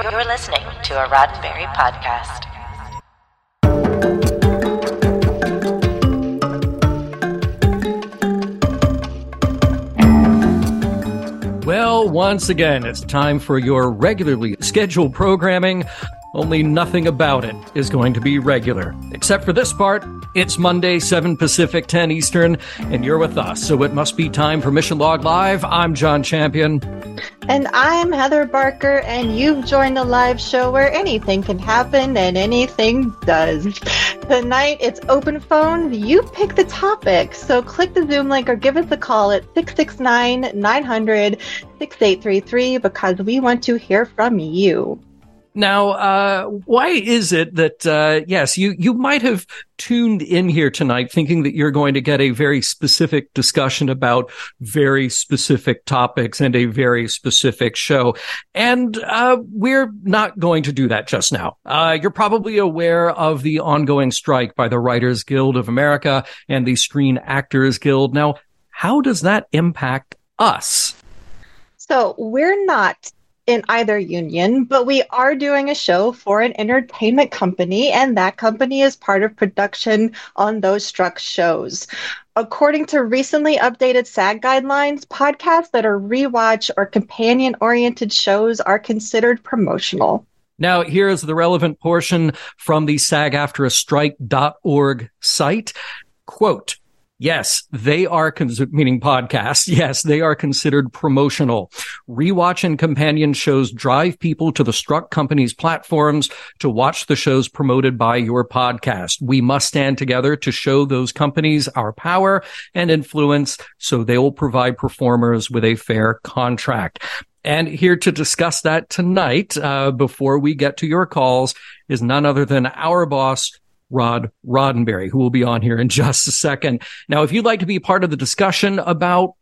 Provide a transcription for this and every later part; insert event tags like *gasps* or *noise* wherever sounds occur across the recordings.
You're listening to a Roddenberry podcast. Well, once again, it's time for your regularly scheduled programming. Only nothing about it is going to be regular. Except for this part, it's Monday, 7 Pacific, 10 Eastern, and you're with us, so it must be time for Mission Log Live. I'm John Champion. And I'm Heather Barker, and you've joined a live show where anything can happen and anything does. Tonight, it's open phone. You pick the topic. So click the Zoom link or give us a call at 669 900 6833 because we want to hear from you. Now, uh, why is it that, uh, yes, you, you might have tuned in here tonight thinking that you're going to get a very specific discussion about very specific topics and a very specific show. And, uh, we're not going to do that just now. Uh, you're probably aware of the ongoing strike by the Writers Guild of America and the Screen Actors Guild. Now, how does that impact us? So we're not in either union, but we are doing a show for an entertainment company, and that company is part of production on those struck shows. According to recently updated SAG guidelines, podcasts that are rewatch or companion oriented shows are considered promotional. Now, here is the relevant portion from the SAG after a sagaftrastrike.org site. Quote, Yes, they are, cons- meaning podcasts. *laughs* Yes, they are considered promotional. Rewatch and companion shows drive people to the struck company's platforms to watch the shows promoted by your podcast. We must stand together to show those companies our power and influence so they will provide performers with a fair contract. And here to discuss that tonight, uh, before we get to your calls, is none other than our boss, Rod Roddenberry, who will be on here in just a second. Now, if you'd like to be part of the discussion about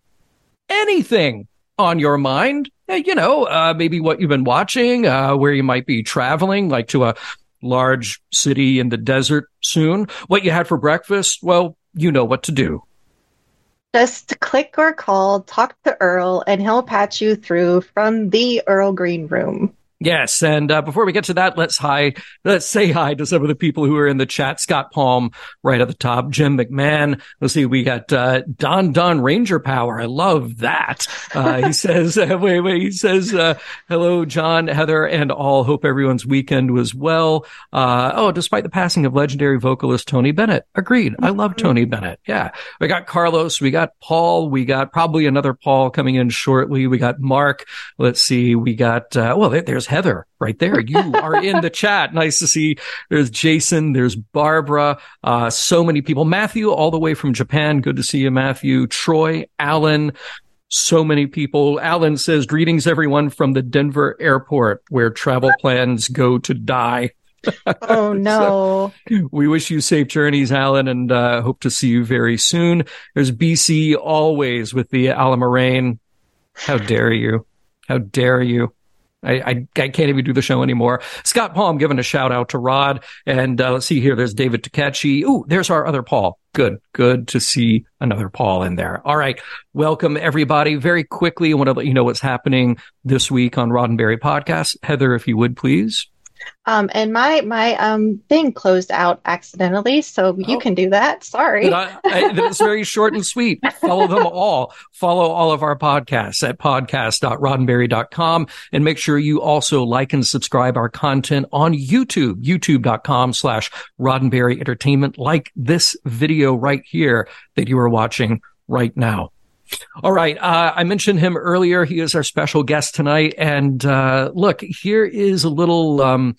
anything on your mind, eh, you know, uh, maybe what you've been watching, uh, where you might be traveling, like to a large city in the desert soon, what you had for breakfast, well, you know what to do. Just click or call, talk to Earl, and he'll patch you through from the Earl Green room. Yes, and uh, before we get to that, let's hi, let's say hi to some of the people who are in the chat. Scott Palm, right at the top. Jim McMahon. Let's see, we got uh, Don Don Ranger Power. I love that. Uh, he *laughs* says, uh, wait, wait. He says, uh, hello, John, Heather, and all. Hope everyone's weekend was well. Uh, oh, despite the passing of legendary vocalist Tony Bennett. Agreed. I love Tony Bennett. Yeah, we got Carlos. We got Paul. We got probably another Paul coming in shortly. We got Mark. Let's see. We got well. There's Heather right there. You are in the chat. Nice to see. There's Jason. There's Barbara. Uh, so many people. Matthew, all the way from Japan. Good to see you, Matthew. Troy, Alan. So many people. Alan says, greetings everyone from the Denver airport where travel plans go to die. *laughs* Oh *laughs* no. so we wish you safe journeys, Alan, and uh, hope to see you very soon. There's BC always with the Alamarain. How dare you? How dare you? I, I, I, can't even do the show anymore. Scott Palm giving a shout out to Rod. And uh, let's see here. There's David Takechi. Ooh, there's our other Paul. Good. Good to see another Paul in there. All right. Welcome everybody. Very quickly, I want to let you know what's happening this week on Roddenberry Podcast. Heather, if you would please. Um, and my my um thing closed out accidentally, so you oh. can do that. Sorry, I, I, it's very short and sweet. Follow them all. Follow all of our podcasts at podcast.roddenberry.com and make sure you also like and subscribe our content on YouTube, youtube.com slash Roddenberry Entertainment, like this video right here that you are watching right now. All right. Uh, I mentioned him earlier. He is our special guest tonight. And uh, look, here is a little, um,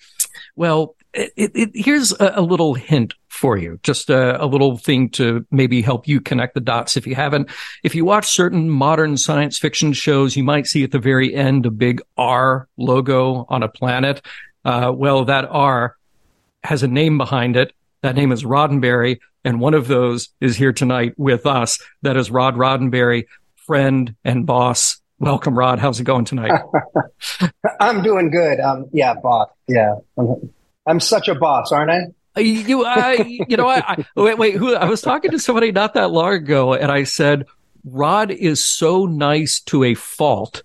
well, it, it, here's a, a, little hint for you, just a, a, little thing to maybe help you connect the dots if you haven't. If you watch certain modern science fiction shows, you might see at the very end a big R logo on a planet. Uh, well, that R has a name behind it. That name is Roddenberry. And one of those is here tonight with us. That is Rod Roddenberry, friend and boss. Welcome, Rod. How's it going tonight? *laughs* I'm doing good. Um, yeah, boss. Yeah. I'm such a boss, aren't I? Uh, you, I, you know, I, I wait, wait, who, I was talking to somebody not that long ago and I said, Rod is so nice to a fault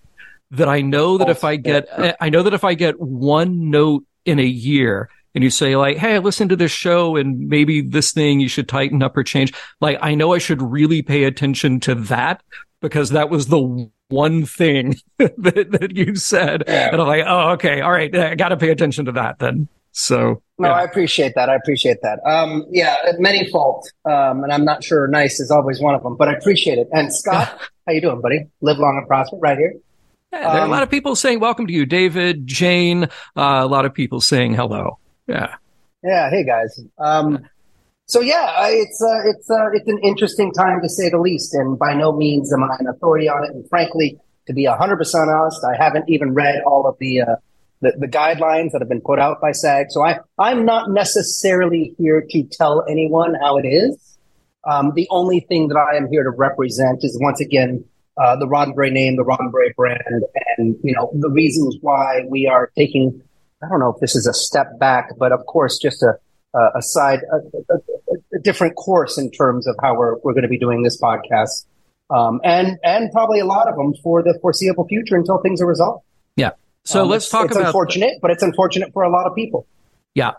that I know that if I get, I know that if I get one note in a year and you say like, Hey, I listened to this show and maybe this thing you should tighten up or change. Like, I know I should really pay attention to that because that was the one thing *laughs* that, that you said. Yeah. And I'm like, Oh, okay. All right. I got to pay attention to that then. So no, yeah. I appreciate that. I appreciate that. Um, yeah, many fault, um, and I'm not sure nice is always one of them, but I appreciate it. And Scott, *laughs* how you doing, buddy? Live long and prosper, right here. Yeah, there are um, a lot of people saying welcome to you, David, Jane. Uh, a lot of people saying hello. Yeah. Yeah. Hey guys. Um, so yeah, it's uh, it's uh, it's an interesting time to say the least, and by no means am I an authority on it. And frankly, to be hundred percent honest, I haven't even read all of the, uh, the the guidelines that have been put out by SAG. So I I'm not necessarily here to tell anyone how it is. Um, the only thing that I am here to represent is once again uh, the Roddenberry name, the Roddenberry brand, and you know the reasons why we are taking I don't know if this is a step back, but of course, just a, a side, a, a, a, different course in terms of how we're, we're going to be doing this podcast. Um, and, and probably a lot of them for the foreseeable future until things are resolved. Yeah. So um, let's talk it's about. It's unfortunate, but it's unfortunate for a lot of people. Yeah.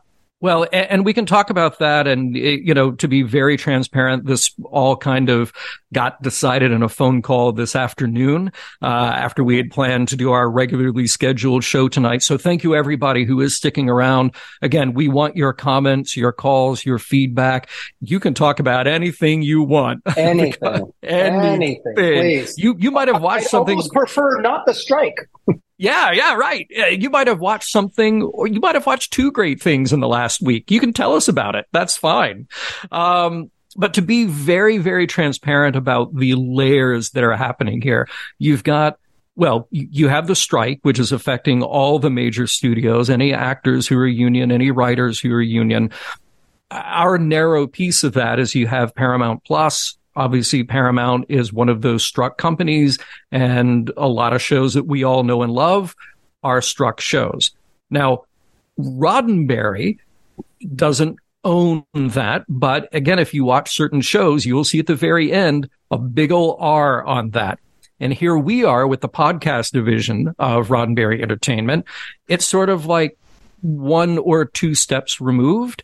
Well, and we can talk about that. And, eh, you know, to be very transparent, this all kind of got decided in a phone call this afternoon, uh, after we had planned to do our regularly scheduled show tonight. So thank you everybody who is sticking around. Again, we want your comments, your calls, your feedback. You can talk about anything you want. *laughs* Anything. anything. anything. Please. You, you might have watched I something. I prefer not the strike. *laughs* Yeah, yeah, right. You might have watched something, or you might have watched two great things in the last week. You can tell us about it. That's fine. Um, but to be very, very transparent about the layers that are happening here, you've got well, you have the strike, which is affecting all the major studios, any actors who are union, any writers who are union. Our narrow piece of that is you have Paramount Plus, obviously Paramount is one of those struck companies and a lot of shows that we all know and love are struck shows. Now, Roddenberry doesn't own that, but again, if you watch certain shows, you will see at the very end a big ol' R on that. And here we are with the podcast division of Roddenberry Entertainment. It's sort of like one or two steps removed.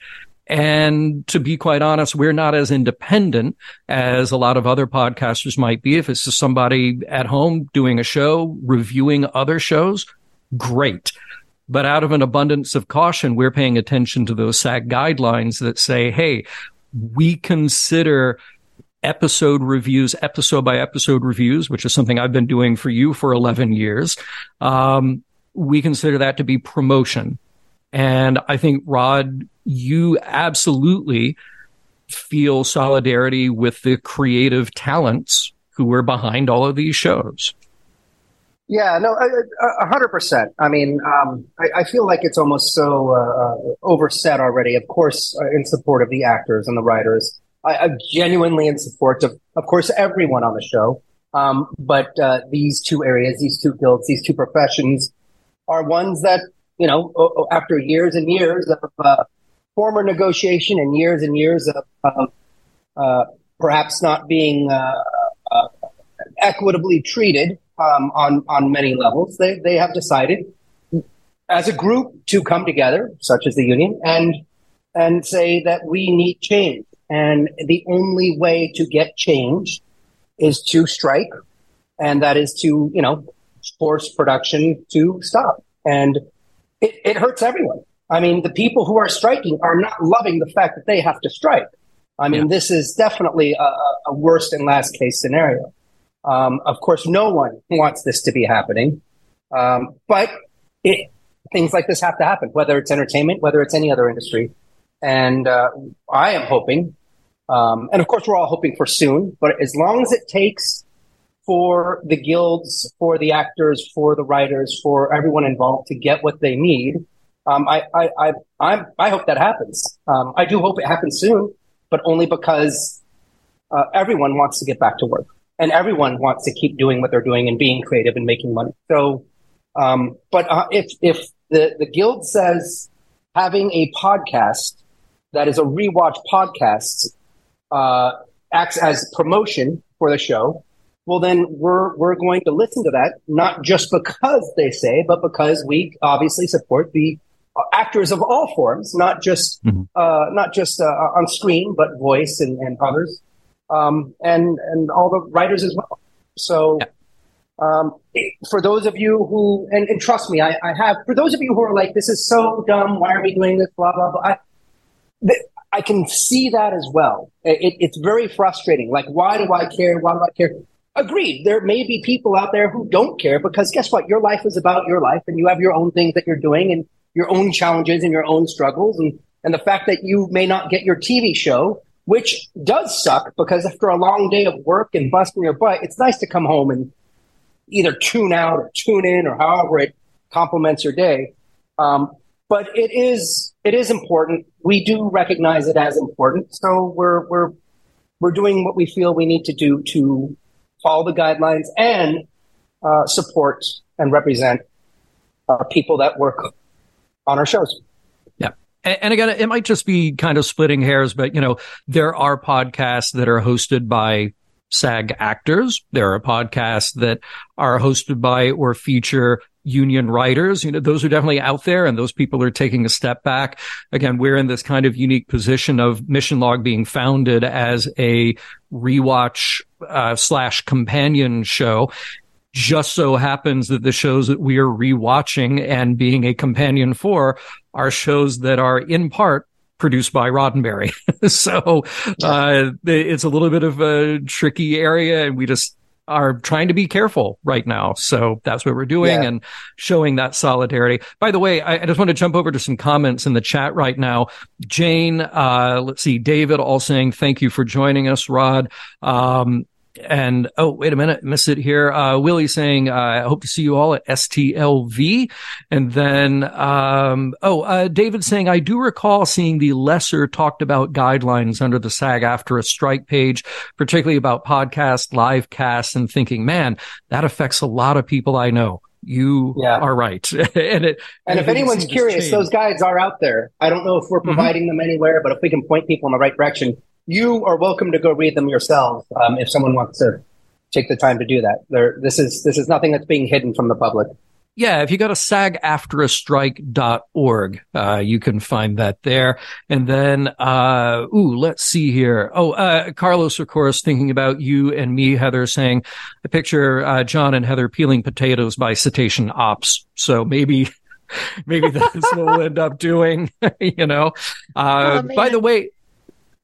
And to be quite honest, we're not as independent as a lot of other podcasters might be. If it's just somebody at home doing a show, reviewing other shows, great. But out of an abundance of caution, we're paying attention to those SAG guidelines that say, Hey, we consider episode reviews, episode by episode reviews, which is something I've been doing for you for 11 years. Um, we consider that to be promotion. And I think Rod you absolutely feel solidarity with the creative talents who are behind all of these shows. Yeah, no, a hundred percent. I mean, um, I, I, feel like it's almost so uh, uh, overset already. Of course, uh, in support of the actors and the writers, I, am genuinely in support of, of course, everyone on the show. Um, but uh, these two areas, these two guilds, these two professions, are ones that you know, after years and years of uh, former negotiation and years and years of, of uh, perhaps not being uh, uh, equitably treated um, on on many levels, they they have decided as a group to come together, such as the union, and and say that we need change, and the only way to get change is to strike, and that is to you know force production to stop, and it, it hurts everyone. I mean, the people who are striking are not loving the fact that they have to strike. I mean, yeah. this is definitely a, a, worst and last case scenario. Um, of course, no one wants this to be happening, um, but it, things like this have to happen, whether it's entertainment, whether it's any other industry. And uh, I am hoping, um, and of course, we're all hoping for soon, but as long as it takes for the guilds, for the actors, for the writers, for everyone involved to get what they need, um, I, I, I, I, I hope that happens. Um, I do hope it happens soon, but only because uh, everyone wants to get back to work and everyone wants to keep doing what they're doing and being creative and making money. So, um, but uh, if if the the guild says having a podcast that is a rewatch podcast uh, acts as promotion for the show, well, then we're we're going to listen to that, not just because they say, but because we obviously support the uh, actors of all forms, not just mm-hmm. uh, not just uh, on screen, but voice and, and others, um, and and all the writers as well. So. Yeah. Um, for those of you who, and, and trust me, I, I, have, for those of you who are like, this is so dumb, why are we doing this, blah, blah, blah. I, th- I can see that as well. It, it's very frustrating. Like, why do I care? Why do I care? Agreed. There may be people out there who don't care because guess what? Your life is about your life and you have your own things that you're doing and your own challenges and your own struggles. And, and the fact that you may not get your TV show, which does suck because after a long day of work and busting your butt, it's nice to come home and either tune out or tune in or however it complements your day. Um, but it is it is important. We do recognize it as important, so we're we're we're doing what we feel we need to do to follow the guidelines and uh, support and represent uh, people that work on our shows. Yeah. And again, it might just be kind of splitting hairs, but you know, there are podcasts that are hosted by SAG actors. There are podcasts that are hosted by or feature union writers. You know, those are definitely out there and those people are taking a step back. Again, we're in this kind of unique position of Mission Log being founded as a rewatch uh, slash companion show. Just so happens that the shows that we are rewatching and being a companion for are shows that are in part produced by Roddenberry. *laughs* so uh, it's a little bit of a tricky area, and we just are trying to be careful right now. So that's what we're doing yeah. and showing that solidarity. By the way, I, I, just want to jump over to some comments in the chat right now. Jane, uh, let's see, David all saying thank you for joining us, Rod. Um, and oh, wait a minute, miss it here. Uh, Willie saying, uh, I hope to see you all at STLV. And then, um, oh, uh, David saying, I do recall seeing the lesser talked about guidelines under the SAG-AFTRA strike page, particularly about podcast, live casts and thinking, man, that affects a lot of people I know. You yeah. are right. *laughs* and it, and if anyone's curious, those guides are out there. I don't know if we're mm-hmm. providing mm-hmm. them anywhere, but if we can point people in the right direction, you are welcome to go read them yourselves um, if someone wants to take the time to do that. There, this is this is nothing that's being hidden from the public. Yeah, if you go to sagaftrastrike.org, uh, you can find that there. And then, uh, ooh, let's see here. Oh, uh, Carlos, of course, thinking about you and me, Heather, saying, I picture, uh, John and Heather peeling potatoes by cetacean ops. So maybe, *laughs* maybe that's what we'll end up doing, *laughs* you know. Uh, oh, by the way,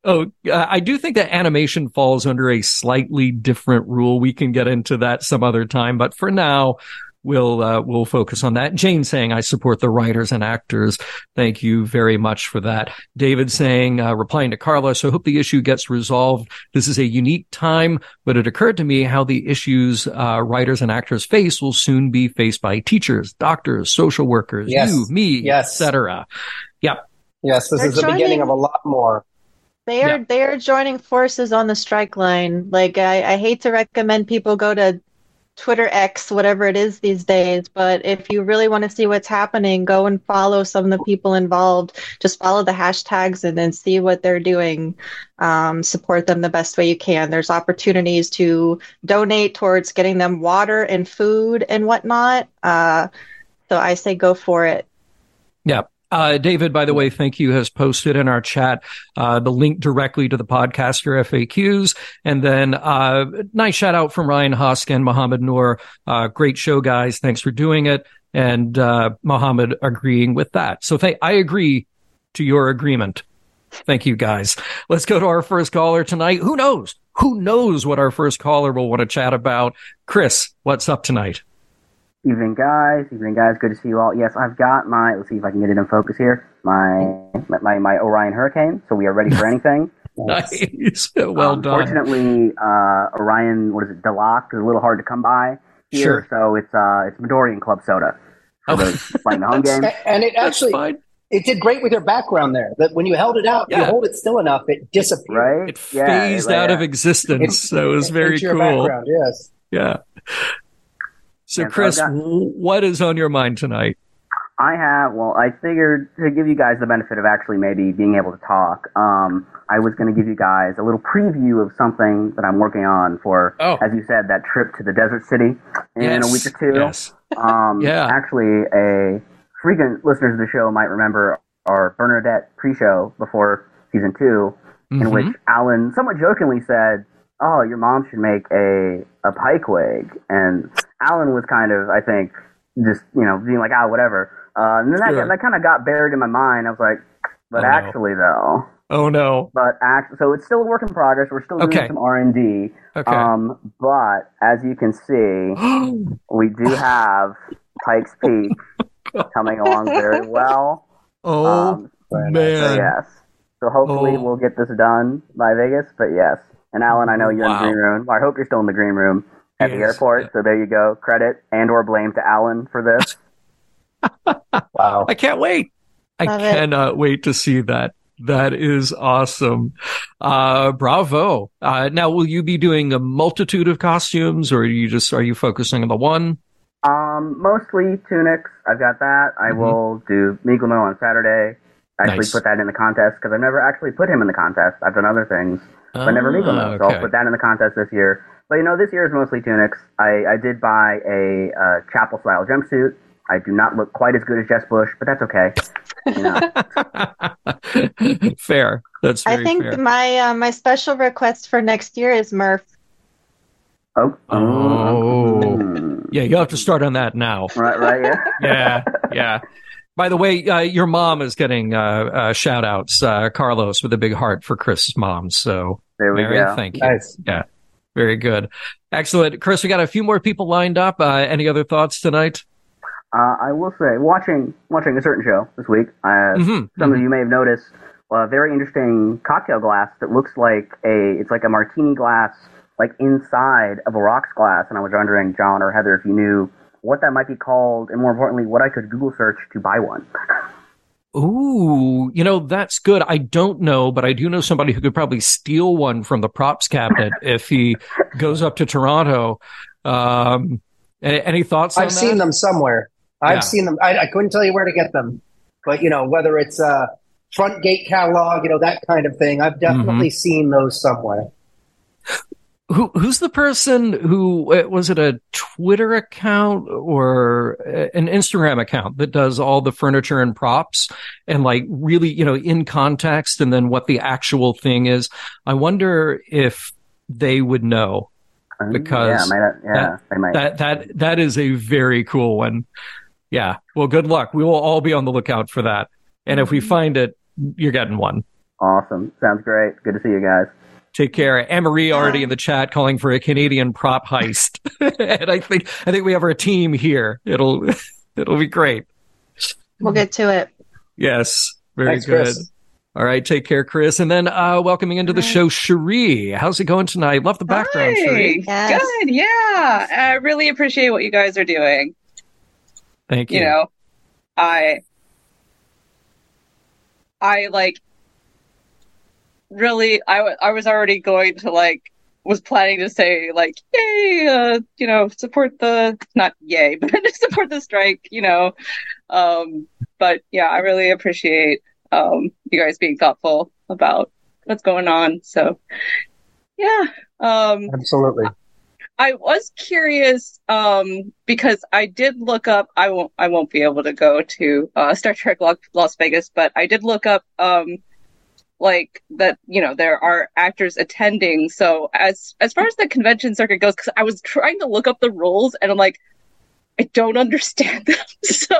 Oh, uh, I do think that animation falls under a slightly different rule. We can get into that some other time, but for now, we'll uh, we'll focus on that. Jane saying, "I support the writers and actors." Thank you very much for that. David saying, uh, replying to Carlos, "I hope the issue gets resolved. This is a unique time, but it occurred to me how the issues uh, writers and actors face will soon be faced by teachers, doctors, social workers, yes. you, me, yes. etc." Yep. Yes, this They're is the beginning of a lot more. They are yeah. they are joining forces on the strike line. Like I, I hate to recommend people go to Twitter X, whatever it is these days, but if you really want to see what's happening, go and follow some of the people involved. Just follow the hashtags and then see what they're doing. Um, support them the best way you can. There's opportunities to donate towards getting them water and food and whatnot. Uh, so I say go for it. Yeah. Uh, David, by the way, thank you, has posted in our chat uh, the link directly to the podcaster FAQs. And then uh, nice shout out from Ryan Husk and Mohammed Noor. Uh, great show, guys. Thanks for doing it. And uh, Mohammed agreeing with that. So I agree to your agreement. Thank you, guys. Let's go to our first caller tonight. Who knows? Who knows what our first caller will want to chat about? Chris, what's up tonight? Evening, guys. Evening, guys. Good to see you all. Yes, I've got my. Let's see if I can get it in focus here. My my my Orion Hurricane. So we are ready for *laughs* anything. nice. *laughs* Well um, done. Fortunately, uh, Orion. What is it? Deloc is a little hard to come by here. Sure. So it's uh it's Midorian Club Soda. For oh. *laughs* playing the home game. And it actually it did great with your background there. That when you held it out, yeah. you hold it still enough, it disappeared. Right? It phased yeah, out of existence. It, so it was very cool. Yes. Yeah. So, Chris, what is on your mind tonight? I have. Well, I figured to give you guys the benefit of actually maybe being able to talk. Um, I was going to give you guys a little preview of something that I'm working on for, Oh. as you said, that trip to the desert city in yes. a week or two. Yes. Um, *laughs* Yeah. Actually, a frequent listeners of the show might remember our Bernadette pre-show before season 2 in Mhm. which Alan somewhat jokingly said, "Oh, your mom should make a a pike wig," and Alan was kind of, I think, just you know being like, "Ah, whatever." Uh, and then that Sure. that kind of got buried in my mind. I was like, "But Oh, no. actually, though." Oh no. But act- so it's still a work in progress. We're still doing Okay. some R and D. Okay. Um, but as you can see, *gasps* we do have Pikes Peak coming along very well. *laughs* oh Um, so man. yes. So hopefully Oh. we'll get this done by Vegas. But yes. And Alan, I know you're Wow. in the green room. Well, I hope you're still in the green room at the Yes. airport. So there you go. Credit and or blame to Alan for this. *laughs* Wow. I can't wait. I Love it. cannot wait to see that. That is awesome. Uh, bravo. Uh, now, will you be doing a multitude of costumes or are you just, are you focusing on the one? Um, mostly tunics. I've got that. I Mhm. will do Miguel on Saturday. Actually Nice. put that in the contest because I've never actually put him in the contest. I've done other things, but never Miguel. Ah, So I'll put that in the contest this year. But you know, this year is mostly tunics. I, I did buy a uh, chapel style jumpsuit. I do not look quite as good as Jess Bush, but that's okay. You know, *laughs* fair. That's very I think fair. my uh, my special request for next year is Murf. oh, Oh. mm. Yeah, you'll have to start on that now. right, right, yeah. *laughs* Yeah, yeah. By the way, uh, your mom is getting uh, uh, shout outs, uh, Carlos, with a big heart for Chris's mom. So, There we Mary, go. thank you. Nice. Very good. Excellent. Chris, we got a few more people lined up. Uh, any other thoughts tonight? Uh, I will say, watching watching a certain show this week. Uh, Mhm, Some of you may have noticed a very interesting cocktail glass that looks like a it's like a martini glass, like inside of a rocks glass. And I was wondering, John or Heather, if you knew what that might be called, and more importantly, what I could Google search to buy one. *laughs* Ooh, you know, that's good. I don't know, but I do know somebody who could probably steal one from the props cabinet *laughs* if he goes up to Toronto. Um, any, any thoughts on I've that? seen them somewhere. I've Yeah. seen them. I, I couldn't tell you where to get them, but you know whether it's a front gate catalog, you know that kind of thing. I've definitely seen those somewhere. Who, who's the person who uh, was it a Twitter account or uh, an Instagram account that does all the furniture and props and like really, you know, in context and then what the actual thing is? I wonder if they would know. Um, Because yeah, might, yeah, they might. That that that is a very cool one. Yeah. Well, good luck. We will all be on the lookout for that. And if we find it, you're getting one. awesome, sounds great. Good to see you guys. Take care. Anne Marie already in the chat calling for a Canadian prop heist. *laughs* and I think I think we have our team here. It'll *laughs* it'll be great. We'll get to it. Yes. Very Thanks, good. Chris. All right, take care, Chris. And then uh welcoming into the show, Cherie. How's it going tonight? Love the background, Cherie. Yes. Good, yeah. I really appreciate what you guys are doing. Thank you. You know, I, I like, really, I, I was already going to like, was planning to say like, yay, uh, you know, support the, not yay, *laughs* but support the strike, you know. Um, but yeah, I really appreciate, um, you guys being thoughtful about what's going on. So, yeah. Um, Absolutely. I was curious um, because I did look up. I won't. I won't be able to go to uh, Star Trek Las Vegas, but I did look up um, like that. You know, there are actors attending. So as as far as the convention circuit goes, because I was trying to look up the rules, and I'm like, I don't understand them. *laughs* so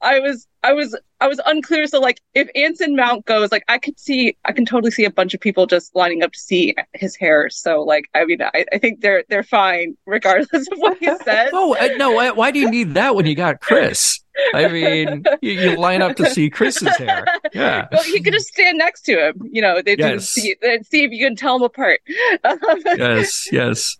I was I was I was unclear. So like, if Anson Mount goes, like I could see, I can totally see a bunch of people just lining up to see his hair. So like, I mean, I, I think they're they're fine regardless of what he *laughs* says. Oh uh, no! Why, why do you need that when you got Chris? I mean, you, you line up to see Chris's hair. *laughs* Yeah. Well, you could just stand next to him. You know, they Yes. just see, see if you can tell them apart. yes, yes.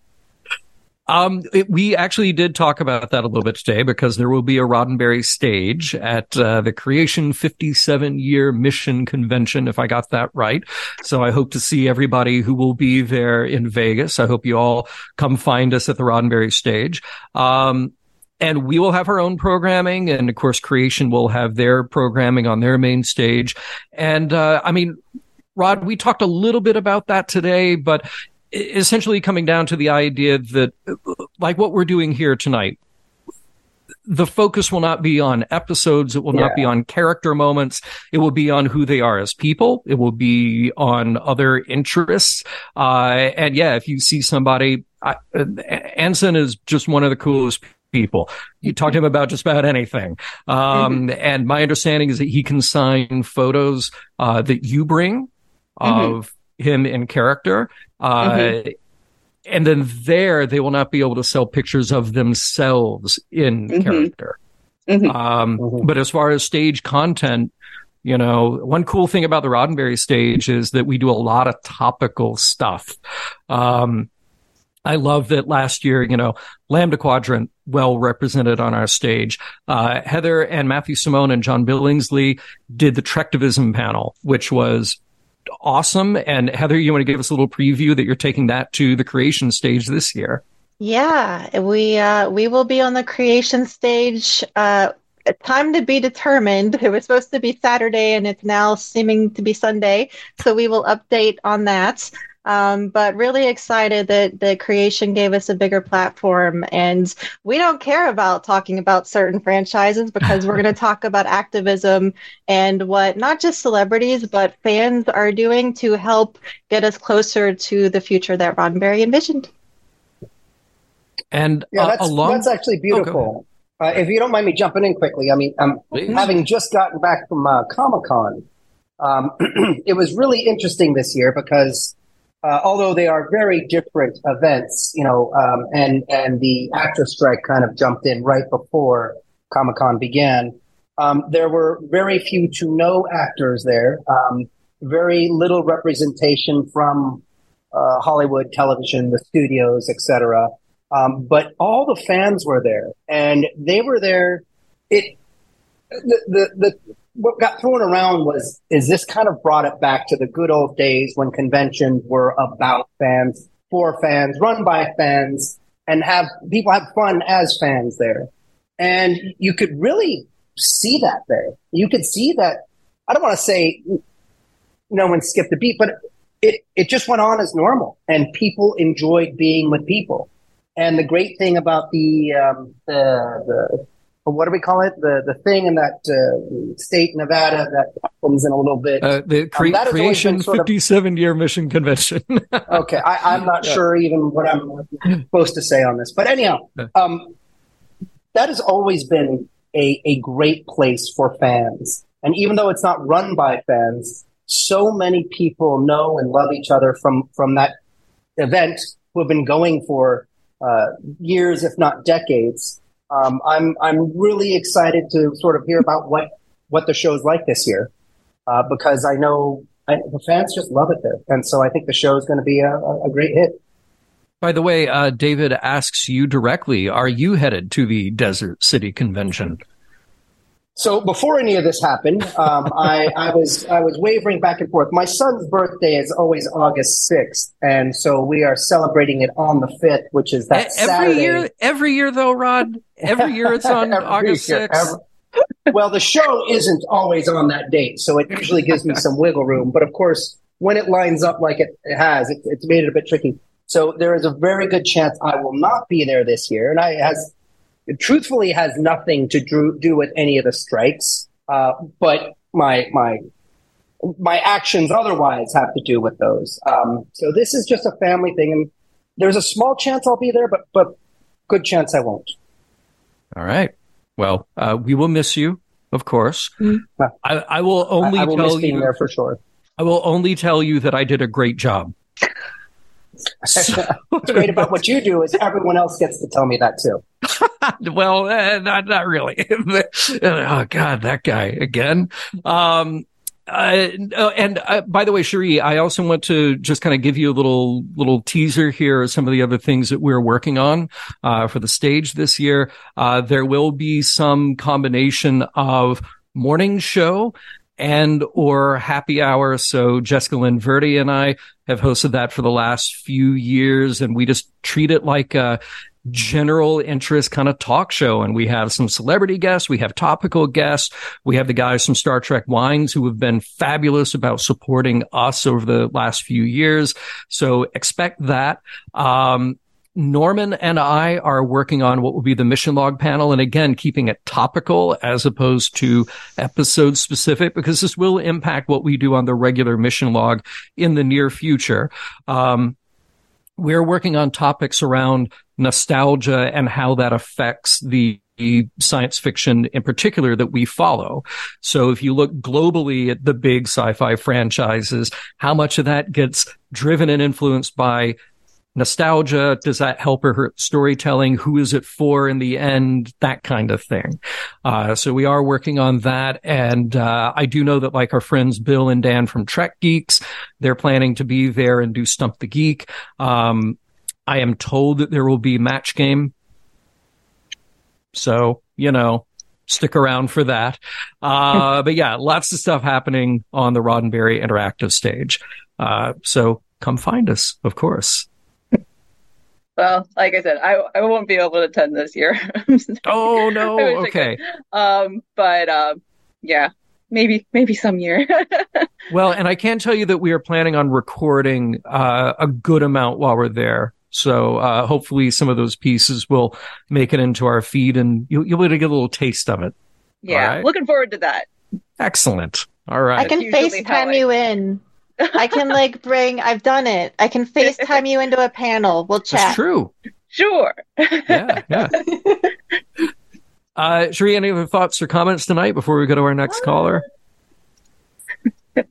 Um, it- we actually did talk about that a little bit today because there will be a Roddenberry stage at uh, the Creation 57 year mission convention, if I got that right. So I hope to see everybody who will be there in Vegas. I hope you all come find us at the Roddenberry stage. Um, and we will have our own programming. And of course, creation will have their programming on their main stage. And, uh, I mean, Rod, we talked a little bit about that today, but essentially coming down to the idea that like what we're doing here tonight, the focus will not be on episodes. It will yeah. not be on character moments. It will be on who they are as people. It will be on other interests. Uh, and yeah, if you see somebody, uh, Anson is just one of the coolest people. You talk to him about just about anything. Um, mm-hmm. and my understanding is that he can sign photos, uh, that you bring mm-hmm. Him in character. Uh, mm-hmm and then there they will not be able to sell pictures of themselves in mm-hmm. character. Mm-hmm. Um, mm-hmm. But as far as stage content, you know, one cool thing about the Roddenberry stage is that we do a lot of topical stuff. Um, I love that last year, you know, Lambda Quadrant well represented on our stage. Uh, Heather and Matthew Simone and John Billingsley did the Trektivism panel, which was awesome. And Heather, you want to give us a little preview that you're taking that to the creation stage this year? Yeah, we uh, we will be on the creation stage. Uh, time to be determined. It was supposed to be Saturday, and it's now seeming to be Sunday. So we will update on that. Um, but really excited that the creation gave us a bigger platform. And we don't care about talking about certain franchises because we're going *laughs* to talk about activism and what not just celebrities, but fans are doing to help get us closer to the future that Roddenberry envisioned. And yeah, that's, along- that's actually beautiful. Oh, uh, if you don't mind me jumping in quickly, I mean, um, having just gotten back from uh, Comic Con, um, *clears throat* it was really interesting this year because uh, although they are very different events, you know, um, and and the actor strike kind of jumped in right before Comic Con began. Um, there were very few to no actors there, um, very little representation from uh, Hollywood television, the studios, etc. Um, but all the fans were there, and they were there. It the the, the what got thrown around was is this kind of brought it back to the good old days when conventions were about fans, for fans, run by fans, and have people have fun as fans there. And you could really see that there. You could see that. I don't want to say no one skipped a beat, but it it just went on as normal, and people enjoyed being with people. And the great thing about the um, the the what do we call it? The the thing in that uh, state, Nevada, that comes in a little bit. Uh, the cre- um, creation fifty seven year mission convention. *laughs* okay, I, am not yeah. sure even what I'm supposed to say on this, but anyhow, um, that has always been a a great place for fans, and even though it's not run by fans, so many people know and love each other from from that event who have been going for uh, years, if not decades um, I'm I'm really excited to sort of hear about what what the show's like this year uh, because I know I, the fans just love it there, and so I think the show is going to be a, a, great hit. By the way, uh, David asks you directly: Are you headed to the Desert City Convention? So before any of this happened, um, *laughs* I, I, was I was wavering back and forth. My son's birthday is always August sixth, and so we are celebrating it on the fifth, which is that every Saturday. year. Every year, though, Rod. Every year it's on *laughs* August sixth. Well, the show isn't always on that date, so it usually gives me some wiggle room. But of course, when it lines up like it, it has, it, it's made it a bit tricky. So there is a very good chance I will not be there this year, and I has it truthfully has nothing to do, do with any of the strikes. Uh, but my my my actions otherwise have to do with those. Um, so this is just a family thing, and there's a small chance I'll be there, but but good chance I won't. All right. Well, uh, we will miss you, of course. Mm-hmm. I, I, will only I, I will tell you there for sure. I will only tell you that I did a great job. So, What's great about what you do is everyone else gets to tell me that too. *laughs* well, uh, not not really. *laughs* oh God, that guy again. Um, uh, and uh, by the way, Cherie, I also want to just kind of give you a little little teaser here of some of the other things that we're working on uh, for the stage this year. Uh, there will be some combination of morning show and or happy hour. So Jessica Lynn Verdi and I have hosted that for the last few years, and we just treat it like a general interest kind of talk show. And we have some celebrity guests. We have topical guests. We have the guys from Star Trek Wines who have been fabulous about supporting us over the last few years. So expect that. Um, Norman and I are working on what will be the mission log panel. And again, keeping it topical as opposed to episode specific, because this will impact what we do on the regular mission log in the near future. Um, we're working on topics around nostalgia and how that affects the science fiction in particular that we follow. So if you look globally at the big sci-fi franchises, how much of that gets driven and influenced by nostalgia? Does that help or hurt storytelling? Who is it for in the end? That kind of thing. Uh, so we are working on that. And, uh, I do know that like our friends Bill and Dan from Trek Geeks, they're planning to be there and do Stump the Geek. Um, I am told that there will be match game. So, you know, stick around for that. Uh, *laughs* but yeah, lots of stuff happening on the Roddenberry interactive stage. Uh, so come find us, of course. Well, like I said, I I won't be able to attend this year. *laughs* oh no, okay. Um, but um, yeah, maybe maybe some year. *laughs* well, and I can tell you that we are planning on recording uh, a good amount while we're there. So uh, hopefully, some of those pieces will make it into our feed, and you'll, you'll be able to get a little taste of it. Yeah, right? looking forward to that. Excellent. All right. I can FaceTime you in. I can like bring. I've done it. I can FaceTime you into a panel. We'll chat. That's true. Sure. yeah. Yeah. Uh, Sheree, any other thoughts or comments tonight before we go to our next caller? *laughs*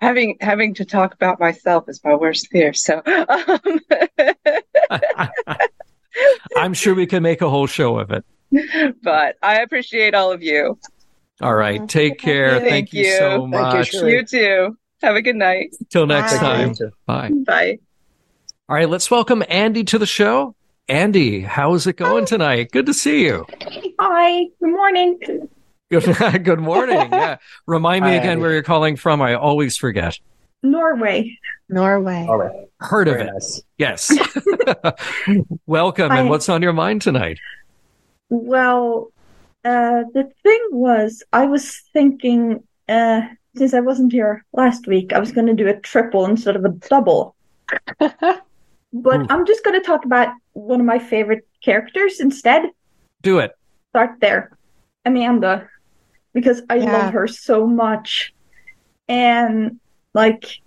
having having to talk about myself is my worst fear. So, um... *laughs* I'm sure we can make a whole show of it. But I appreciate all of you. All right, take care. Thank, Thank you. you. so much. You, you too. Have a good night. Till next Bye. time. Bye. Bye. All right, let's welcome Andy to the show. Andy, how is it going tonight? Good to see you. Hi. Good morning. Good, *laughs* good morning. Yeah. Remind me Hi, again Andy. where you're calling from. I always forget. Norway. Norway. All right. Heard Very of it. Nice. Yes. *laughs* *laughs* Welcome. Hi. And what's on your mind tonight? Well, uh, the thing was, I was thinking uh, since I wasn't here last week, I was going to do a triple instead of a double. *laughs* but Ooh. I'm just going to talk about one of my favorite characters instead. Do it. Start there. Amanda. Because I yeah. love her so much. And, like,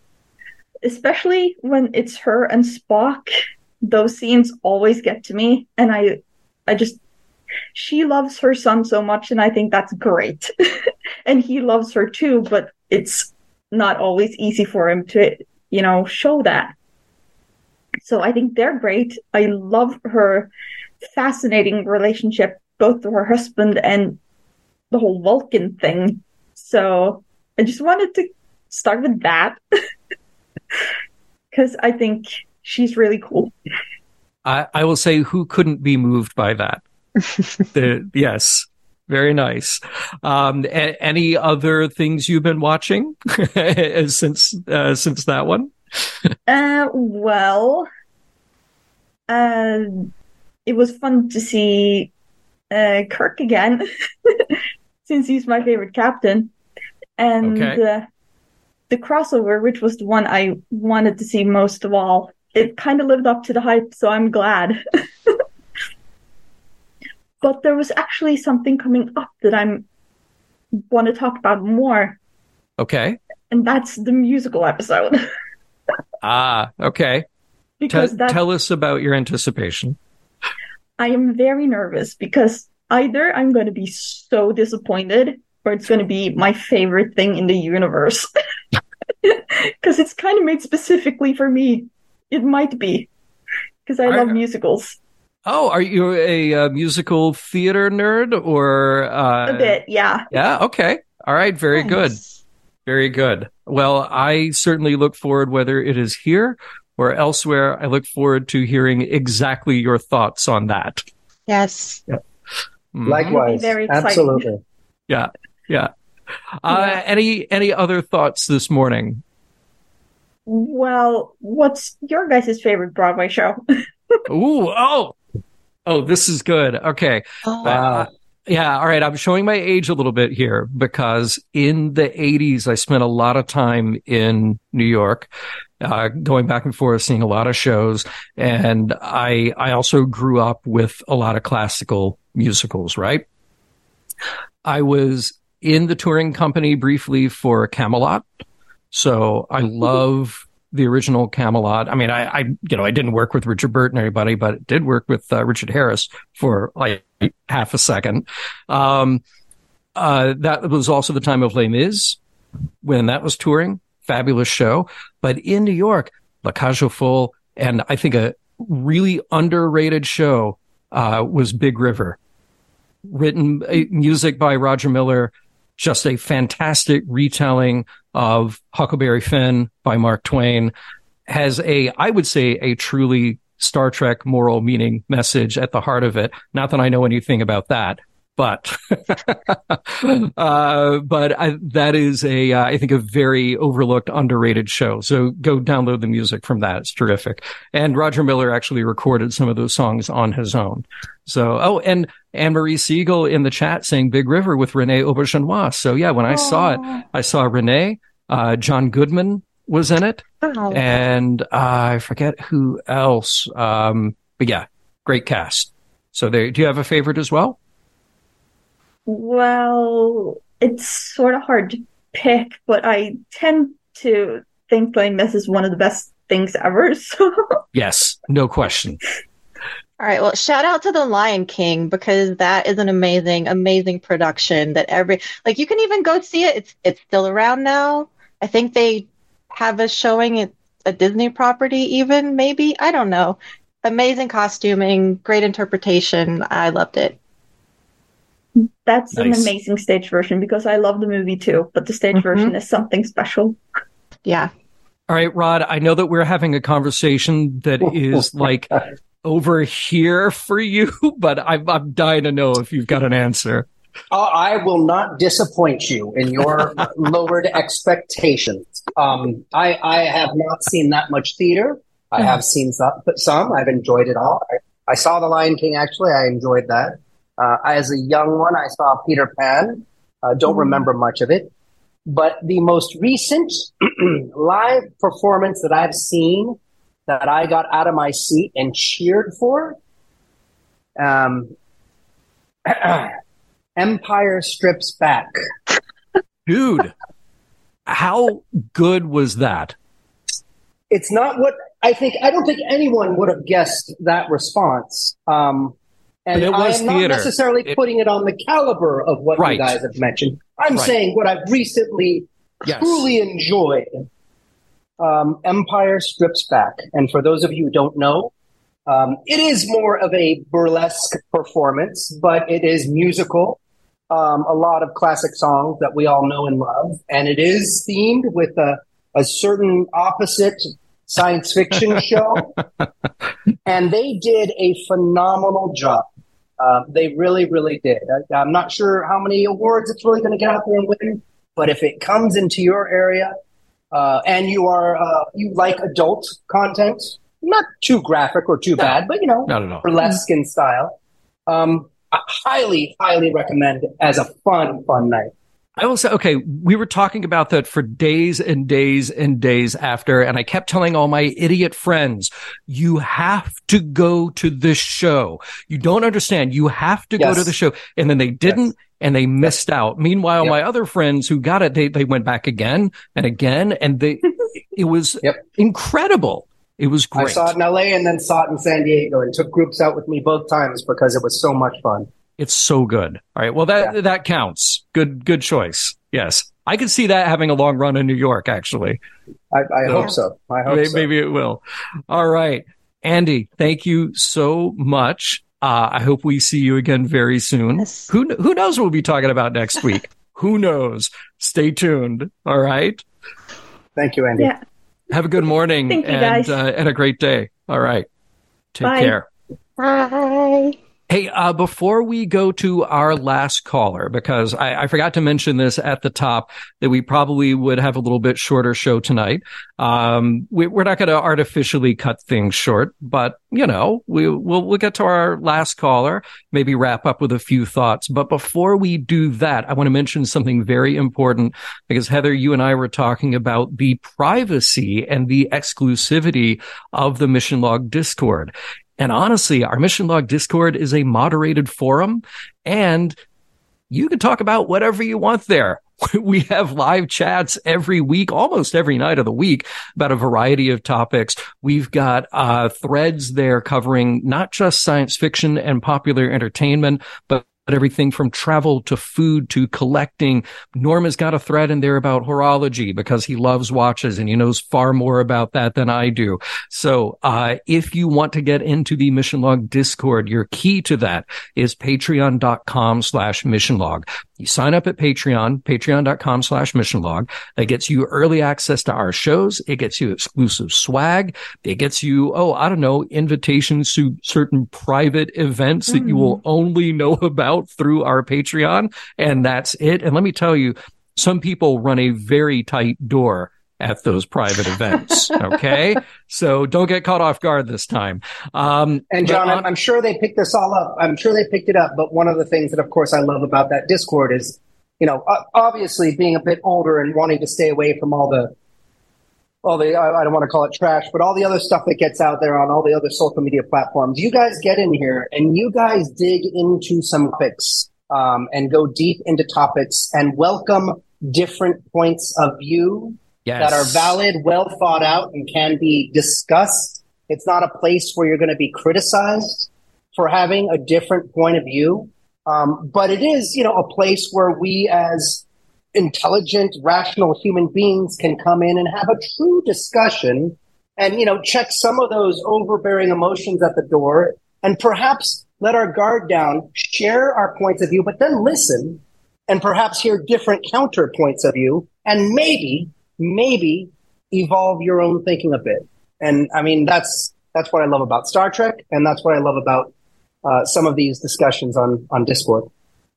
especially when it's her and Spock, those scenes always get to me. And I, I just, she loves her son so much. And I think that's great. *laughs* and he loves her too, but it's not always easy for him to, you know, show that. So I think they're great. I love her fascinating relationship, both to her husband and the whole Vulcan thing. So I just wanted to start with that *laughs* because I think she's really cool. I, I will say, who couldn't be moved by that? *laughs* the, yes, very nice. Um, a- any other things you've been watching *laughs* since uh, since that one? *laughs* uh, well, uh, it was fun to see uh, Kirk again, *laughs* since he's my favorite captain, and okay. uh, the crossover, which was the one I wanted to see most of all. It kind of lived up to the hype, so I'm glad. But there was actually something coming up that I'm want to talk about more. Okay. And that's the musical episode. *laughs* ah, okay. Because T- tell us about your anticipation. I am very nervous because either I'm going to be so disappointed or it's going to be my favorite thing in the universe. *laughs* Because it's kind of made specifically for me. It might be because I love musicals. Oh, are you a, a musical theater nerd or uh, a bit? Yeah. Yeah. Okay. All right. Very nice. good. Very good. Well, I certainly look forward, whether it is here or elsewhere. I look forward to hearing exactly your thoughts on that. Yes. Yeah. Mm-hmm. Likewise. Absolutely. Yeah. Yeah. Uh, yeah. Any any other thoughts this morning? Well, what's your guys' favorite Broadway show? *laughs* Ooh, oh, Oh, this is good. Okay. Oh, Uh, yeah. All right. I'm showing my age a little bit here because in the 80s, I spent a lot of time in New York, uh, going back and forth, seeing a lot of shows. And I, I also grew up with a lot of classical musicals, right? I was in the touring company briefly for Camelot. So I love the original Camelot. I mean, I, I, you know, I didn't work with Richard Burton or anybody, but did work with uh, Richard Harris for like half a second. Um, uh, that was also the time of Les Mis when that was touring. Fabulous show. But in New York, La Cage aux Folles, and I think a really underrated show, uh, was Big River. Written uh, music by Roger Miller, just a fantastic retelling of Huckleberry Finn by Mark Twain has a, I would say, a truly Star Trek moral meaning message at the heart of it. Not that I know anything about that, but, *laughs* uh, but I, that is a, uh, I think a very overlooked, underrated show. So go download the music from that. It's terrific. And Roger Miller actually recorded some of those songs on his own. So, oh, and Anne Marie Siegel in the chat saying Big River with Renee Auberjonois. So yeah, when I saw it, I saw Renee, uh, John Goodman was in it wow. and uh, I forget who else. Um, but yeah, great cast. So there, do you have a favorite as well? Well, it's sort of hard to pick, but I tend to think Les Mis is one of the best things ever. *laughs* So Yes, no question. All right. Well, shout out to The Lion King because that is an amazing, amazing production that every like you can even go see it. It's it's still around now. I think they have a showing at a Disney property even maybe. I don't know. Amazing costuming, great interpretation. I loved it. that's an amazing stage version because I love the movie too, but the stage Mhm. version is something special. Yeah. All right, Rod, I know that we're having a conversation that *laughs* is like over here for you, *laughs* but I'm, I'm dying to know if you've got an answer. Uh, I will not disappoint you in your *laughs* lowered expectations. Um, I, I have not seen that much theater. I have seen some, but some. I've enjoyed it all. I, I saw The Lion King. Actually, I enjoyed that. Uh, as a young one, I saw Peter Pan. Uh, don't remember much of it, but the most recent *clears throat* live performance that I've seen that I got out of my seat and cheered for. Um, *clears throat* Empire Strips Back. Dude, how good was that? It's not what I think. I don't think anyone would have guessed that response. Um, and it was I am not theater. necessarily It- putting it on the caliber of what Right. you guys have mentioned. I'm Right. saying what I've recently Yes. truly enjoyed. Um, Empire Strips Back. And for those of you who don't know, um, it is more of a burlesque performance, but it is musical. Um, a lot of classic songs that we all know and love. And it is themed with a, a certain opposite science fiction *laughs* show. and they did a phenomenal job. Uh, they really, really did. I, I'm not sure how many awards it's really going to get out there and win, but if it comes into your area uh, and you are uh, you like adult content, not too graphic or too bad, but you know, Not at all. burlesque in style, um, I highly, highly recommend as a fun, fun night. I will say, okay, we were talking about that for days and days and days after, and I kept telling all my idiot friends, you have to go to this show. You don't understand. You have to go to the show. And then they didn't, Yes. and they missed out. Meanwhile, Yep. my other friends who got it, they, they went back again and again, and they, *laughs* it was Yep. incredible. It was great. I saw it in LA and then saw it in San Diego and took groups out with me both times because it was so much fun. It's so good. All right. Well, that, Yeah. that counts. Good, good choice. Yes. I could see that having a long run in New York, actually. I, I Yeah. hope so. I hope Maybe, so. maybe it will. All right. Andy, thank you so much. Uh, I hope we see you again very soon. Yes. Who, kn- who knows what we'll be talking about next *laughs* week? who knows? Stay tuned. All right. Thank you, Andy. Yeah. Have a good morning Thank you, and, guys. uh, and a great day. All right. Take Bye. care. Bye. Hey, uh, before we go to our last caller, because I, I, forgot to mention this at the top that we probably would have a little bit shorter show tonight. Um, we, are not going to artificially cut things short, but you know, we, we'll, we'll get to our last caller, maybe wrap up with a few thoughts. But before we do that, I want to mention something very important because Heather, you and I were talking about the privacy and the exclusivity of the Mission Log Discord. And honestly, our Mission Log Discord is a moderated forum and you can talk about whatever you want there. *laughs* We have live chats every week, almost every night of the week about a variety of topics. We've got uh, threads there covering not just science fiction and popular entertainment, but everything from travel to food to collecting. Norm has got a thread in there about horology because he loves watches and he knows far more about that than I do. So, uh, if you want to get into the Mission Log Discord, your key to that is patreon.com slash mission log. You sign up at Patreon, patreon.com slash mission log. That gets you early access to our shows. It gets you exclusive swag. It gets you, oh, I don't know, invitations to certain private events mm. that you will mm. only know *laughs* about through our Patreon. And that's it. And let me tell you, some people run a very tight door at those private events. Okay. so don't get caught off guard this time. Um, and John, on- I'm sure they picked this all up. I'm sure they picked it up. But one of the things that, of course, I love about that Discord is, you know, obviously being a bit older and wanting to stay away from all the, all the, I don't want to call it trash, but all the other stuff that gets out there on all the other social media platforms. You guys get in here and you guys dig into some topics um, and go deep into topics and welcome different points of view yes. that are valid, well thought out, and can be discussed. It's not a place where you're going to be criticized for having a different point of view. Um, but it is, you know, a place where we as intelligent, rational human beings can come in and have a true discussion and, you know, check some of those overbearing emotions at the door and perhaps let our guard down, share our points of view, but then listen and perhaps hear different counterpoints of view and maybe maybe evolve your own thinking a bit. And I mean, that's that's what I love about Star Trek, and that's what I love about uh, some of these discussions on on Discord.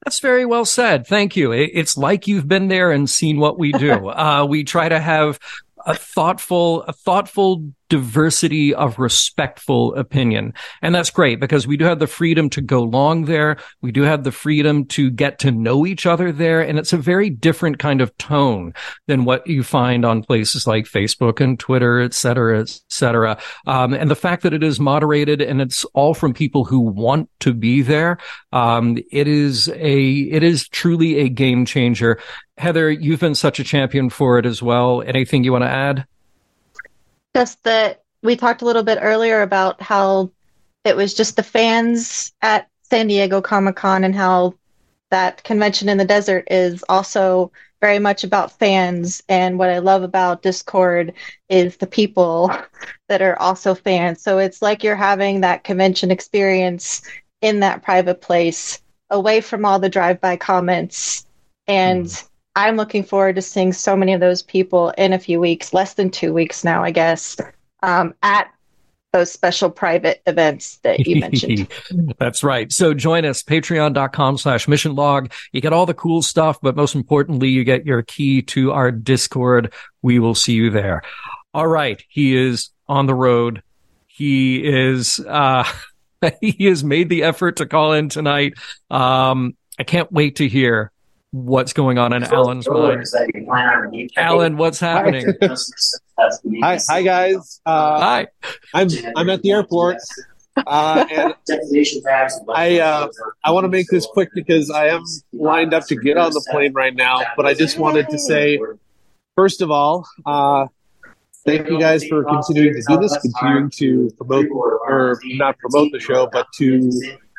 That's very well said. Thank you. It's like you've been there and seen what we do. *laughs* uh, we try to have a thoughtful, a thoughtful diversity of respectful opinion. And that's great because we do have the freedom to go long there. We do have the freedom to get to know each other there. And it's a very different kind of tone than what you find on places like Facebook and Twitter, et cetera, et cetera. Um, and the fact that it is moderated and it's all from people who want to be there. Um, it is a, it is truly a game changer. Heather, you've been such a champion for it as well. Anything you want to add? Just that we talked a little bit earlier about how it was just the fans at San Diego Comic Con and how that convention in the desert is also very much about fans. And what I love about Discord is the people that are also fans. So it's like you're having that convention experience in that private place away from all the drive by comments. And mm. I'm looking forward to seeing so many of those people in a few weeks, less than two weeks now, I guess, um, at those special private events that you mentioned. *laughs* That's right. So join us, patreon.com slash mission log. You get all the cool stuff, but most importantly, you get your key to our Discord. We will see you there. All right. He is on the road. He is, uh, *laughs* he has made the effort to call in tonight. Um, I can't wait to hear what's going on in Alan's mind. Alan, what's happening? *laughs* hi, hi guys. Uh, hi. I'm I'm at the airport. Uh, *laughs* and I uh, I want to make this quick because I am lined up to get on the plane right now. But I just wanted to say, first of all, uh, thank you guys for continuing to do this, continuing to promote or not promote the show, but to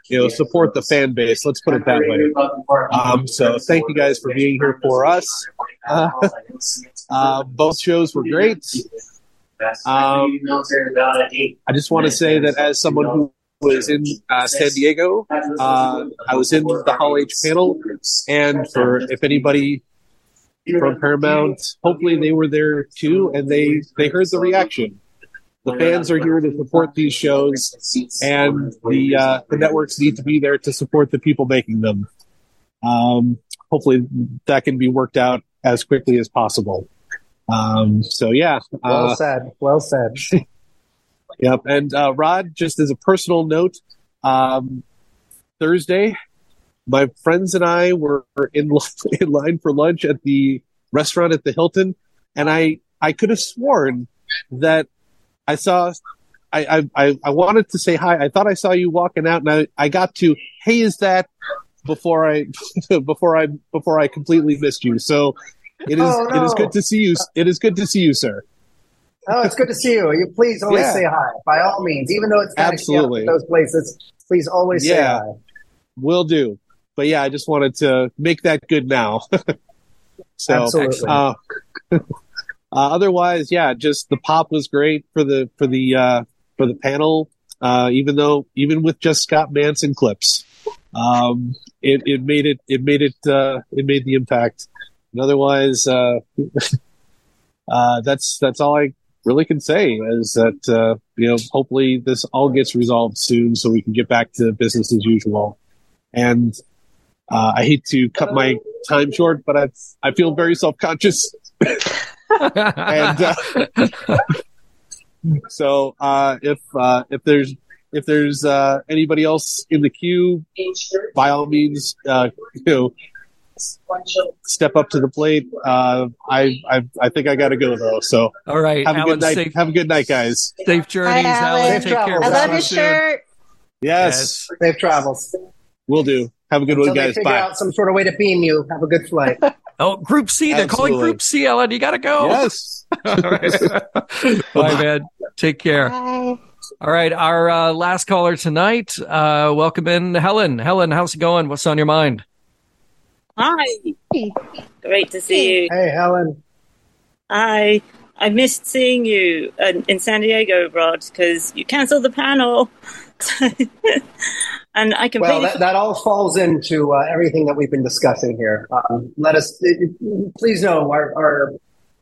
you know, support the fan base. Let's put it that way. Um, so thank you guys for being here for us. Uh, uh, both shows were great. Um, I just want to say that as someone who was in uh, San Diego, uh, I was in the Hall H panel, and for if anybody from Paramount, hopefully they were there too, and they they heard the reaction. The fans are here to support these shows, and the uh, the networks need to be there to support the people making them. Um, hopefully, that can be worked out as quickly as possible. Um, so yeah, well uh, said. Well said. *laughs* Yep. And uh, Rod, just as a personal note, um, Thursday, my friends and I were in *laughs* in line for lunch at the restaurant at the Hilton, and I I could have sworn that I saw. I, I, I wanted to say hi. I thought I saw you walking out, and I, I got to, hey, is that before I *laughs* before I before I completely missed you. So it is Oh, no. it is good to see you. It is good to see you, sir. Oh, it's good to see you. You please always Yeah. say hi, by all means, even though it's Absolutely. those places. Please always say hi. Will do. But yeah, I just wanted to make that good now. *laughs* so Absolutely. uh, *laughs* uh, otherwise, yeah, just the pop was great for the for the uh, for the panel. Uh, even though even with just Scott Manson clips, um, it, it made it it made it uh, it made the impact. And otherwise, uh, *laughs* uh, that's that's all I really can say is that uh, you know hopefully this all gets resolved soon so we can get back to business as usual. And uh, I hate to cut my time short, but I I feel very self conscious. *laughs* and uh, *laughs* so uh, if uh, if there's if there's uh, anybody else in the queue, by all means, uh, you know, step up to the plate. Uh, I, I I think I got to go though. So All right, have a good night. safe, Have a good night, guys. safe journeys, Hi, Alan. Alan. Take care. I love your you soon. shirt. Yes, Safe travels. We'll do. Have a good Until one, guys. figure Bye. out some sort of way to beam you. Have a good flight. *laughs* Oh, Group C. They're calling Group C, Ellen. You got to go. Yes. *laughs* All right. *laughs* Bye, man. Take care. Bye. All right. Our uh, last caller tonight. Uh, welcome in, Helen. Helen, how's it going? What's on your mind? Hi. Great to see you. hey, Helen. Hi. I missed seeing you in, in San Diego, Rod, because you cancelled the panel. *laughs* and I completely Well, that, that all falls into uh, everything that we've been discussing here. Um, let us please know our, our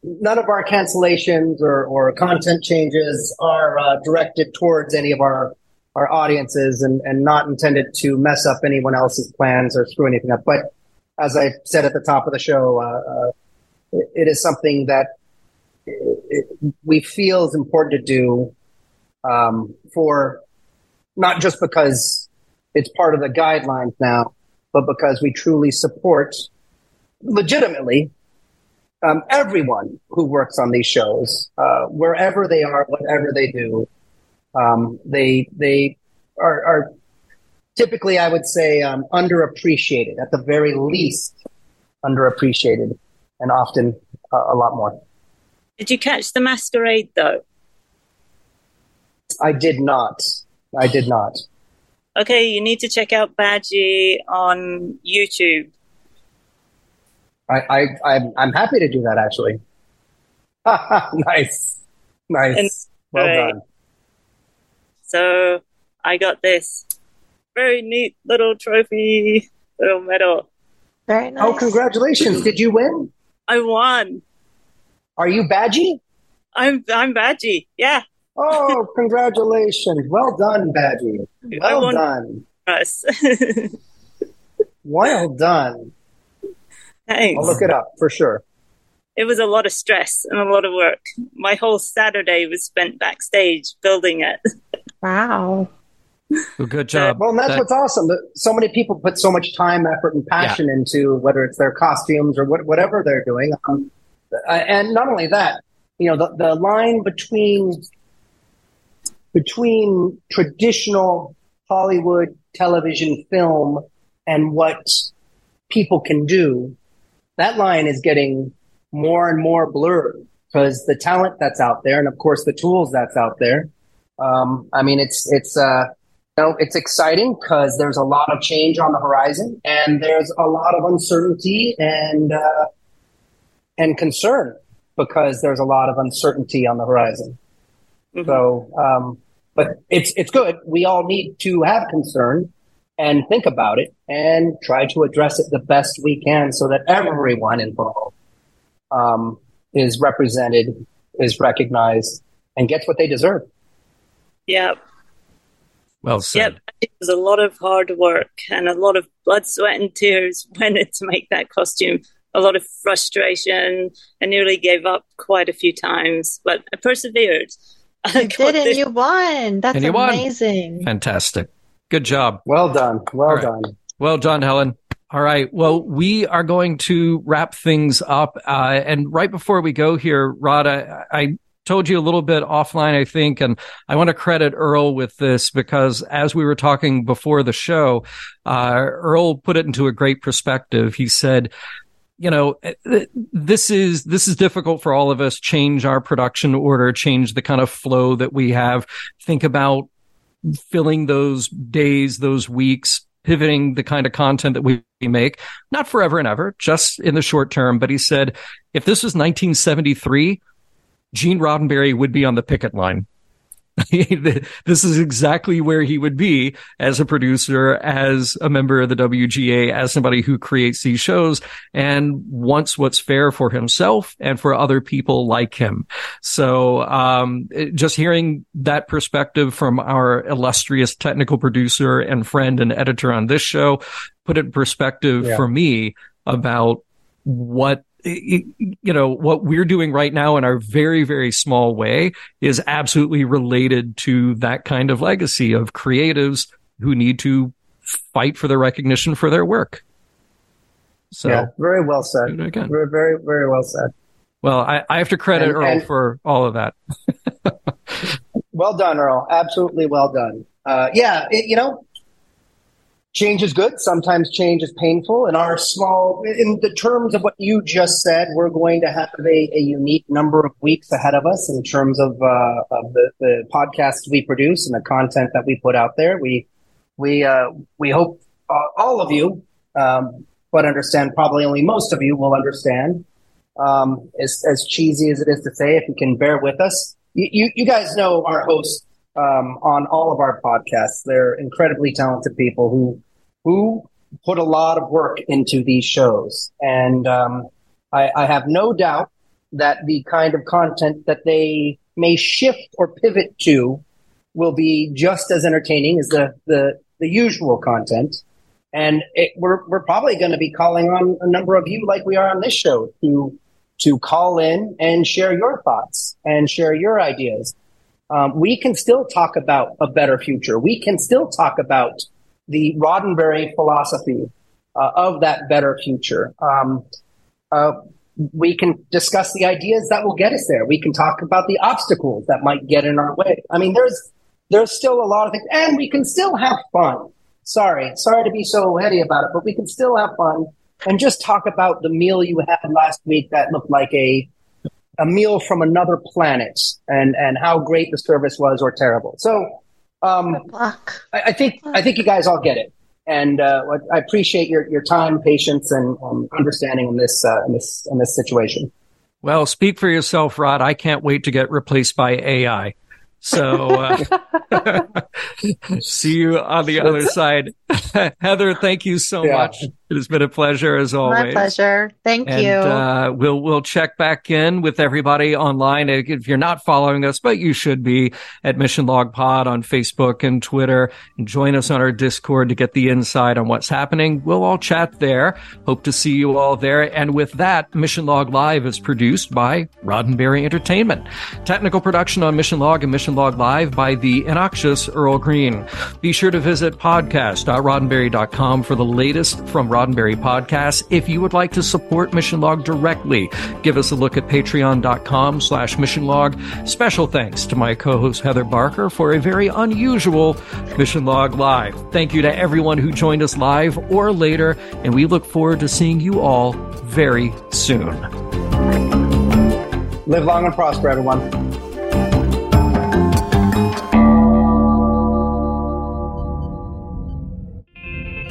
none of our cancellations or, or content changes are uh, directed towards any of our our audiences and, and not intended to mess up anyone else's plans or screw anything up. But as I said at the top of the show, uh, uh, it, it is something that it, we feel is important to do um, for not just because it's part of the guidelines now, but because we truly support legitimately um, everyone who works on these shows, uh, wherever they are, whatever they do. Um, they they are, are typically, I would say, um, underappreciated at the very least, underappreciated, and often uh, a lot more. Did you catch the masquerade though? I did not. I did not. Okay, you need to check out Badgie on YouTube. I, I I'm, I'm happy to do that actually. *laughs* nice, nice. And- well right. done. So I got this very neat little trophy, little medal. Very oh, nice. Oh, congratulations! Did you win? I won. Are you Badgie? I'm I'm Badgie. Yeah. Oh, congratulations! Well done, Badgie. Well won done. us. Well done. Thanks. I'll look it up for sure. it was a lot of stress and a lot of work. My whole Saturday was spent backstage building it. Wow. Well, good job. Well, and that's That- what's awesome. So many people put so much time, effort, and passion into whether it's their costumes or what, whatever they're doing. Um, uh, and not only that, you know, the, the line between between traditional Hollywood television film and what people can do, that line is getting more and more blurred because the talent that's out there, and of course the tools that's out there. Um, I mean, it's it's uh, you know, it's exciting because there's a lot of change on the horizon, and there's a lot of uncertainty and uh, and concern because there's a lot of uncertainty on the horizon. Mhm. So, um, but it's it's good. We all need to have concern and think about it and try to address it the best we can, so that everyone involved um, is represented, is recognized, and gets what they deserve. Yep. Well said. Yep. It was a lot of hard work and a lot of blood, sweat, and tears *laughs* went in to make that costume. A lot of frustration. I nearly gave up quite a few times, but I persevered. *laughs* You did and you won. That's And you won. amazing. Fantastic. Good job. Well done. Well All right. done. Well done, Helen. All right. Well, we are going to wrap things up. Uh, and right before we go here, Rod, I, I told you a little bit offline, I think, and I want to credit Earl with this because as we were talking before the show, uh, Earl put it into a great perspective. He said, you know, eh, eh, this is, this is difficult for all of us. Change our production order, change the kind of flow that we have. Think about filling those days, those weeks, pivoting the kind of content that we make, not forever and ever, just in the short term. But he said, if this was 1973, Gene Roddenberry would be on the picket line. *laughs* this is exactly where he would be as a producer, as a member of the WGA, as somebody who creates these shows and wants what's fair for himself and for other people like him. So, um, just hearing that perspective from our illustrious technical producer and friend and editor on this show put it in perspective Yeah. for me about what you know what we're doing right now in our very very small way is absolutely related to that kind of legacy of creatives who need to fight for the recognition for their work so yeah, very well said. again. Very, very, very well said. well I, I have to credit And- earl and- for all of that *laughs* Well done, Earl. Absolutely well done. Uh, yeah, it, you know, change is good. Sometimes change is painful. In our small, in the terms of what you just said, we're going to have a, a unique number of weeks ahead of us in terms of, uh, of the, the podcasts we produce and the content that we put out there. We, we, uh, we hope uh, all of you, um, but understand probably only most of you will understand. Um, as, as cheesy as it is to say, if you can bear with us, you, you, you guys know our hosts um, on all of our podcasts. They're incredibly talented people who who put a lot of work into these shows, and um, I, I have no doubt that the kind of content that they may shift or pivot to will be just as entertaining as the the, the usual content. And it, we're we're probably going to be calling on a number of you, like we are on this show, to to call in and share your thoughts and share your ideas. Um, we can still talk about a better future. We can still talk about the Roddenberry philosophy uh, of that better future. Um, uh, we can discuss the ideas that will get us there. We can talk about the obstacles that might get in our way. I mean, there's there's still a lot of things, and we can still have fun. Sorry, sorry to be so heady about it, but we can still have fun and just talk about the meal you had last week that looked like a a meal from another planet and and how great the service was or terrible. So um, I, I think I think you guys all get it, and uh, I appreciate your, your time, patience, and um, understanding in this uh, in this in this situation. well speak for yourself rod i can't wait to get replaced by ai so uh, *laughs* see you on the other side *laughs* heather thank you so Yeah. much it has been a pleasure as always My pleasure. Thank and, you. Uh, we'll we'll check back in with everybody online if you're not following us, but you should be at Mission Log Pod on Facebook and Twitter, and join us on our Discord to get the inside on what's happening. We'll all chat there. Hope to see you all there. And with that, Mission Log Live is produced by Roddenberry Entertainment. Technical production on Mission Log and Mission Log Live by the innoxious Earl Green. Be sure to visit podcast.roddenberry.com for the latest from Roddenberry Podcasts. If you would like to support Mission Log directly, give us a look at patreon.com slash mission log. Special thanks to my co-host Heather Barker for a very unusual Mission Log Live. Thank you to everyone who joined us live or later, and we look forward to seeing you all very soon. Live long and prosper, everyone.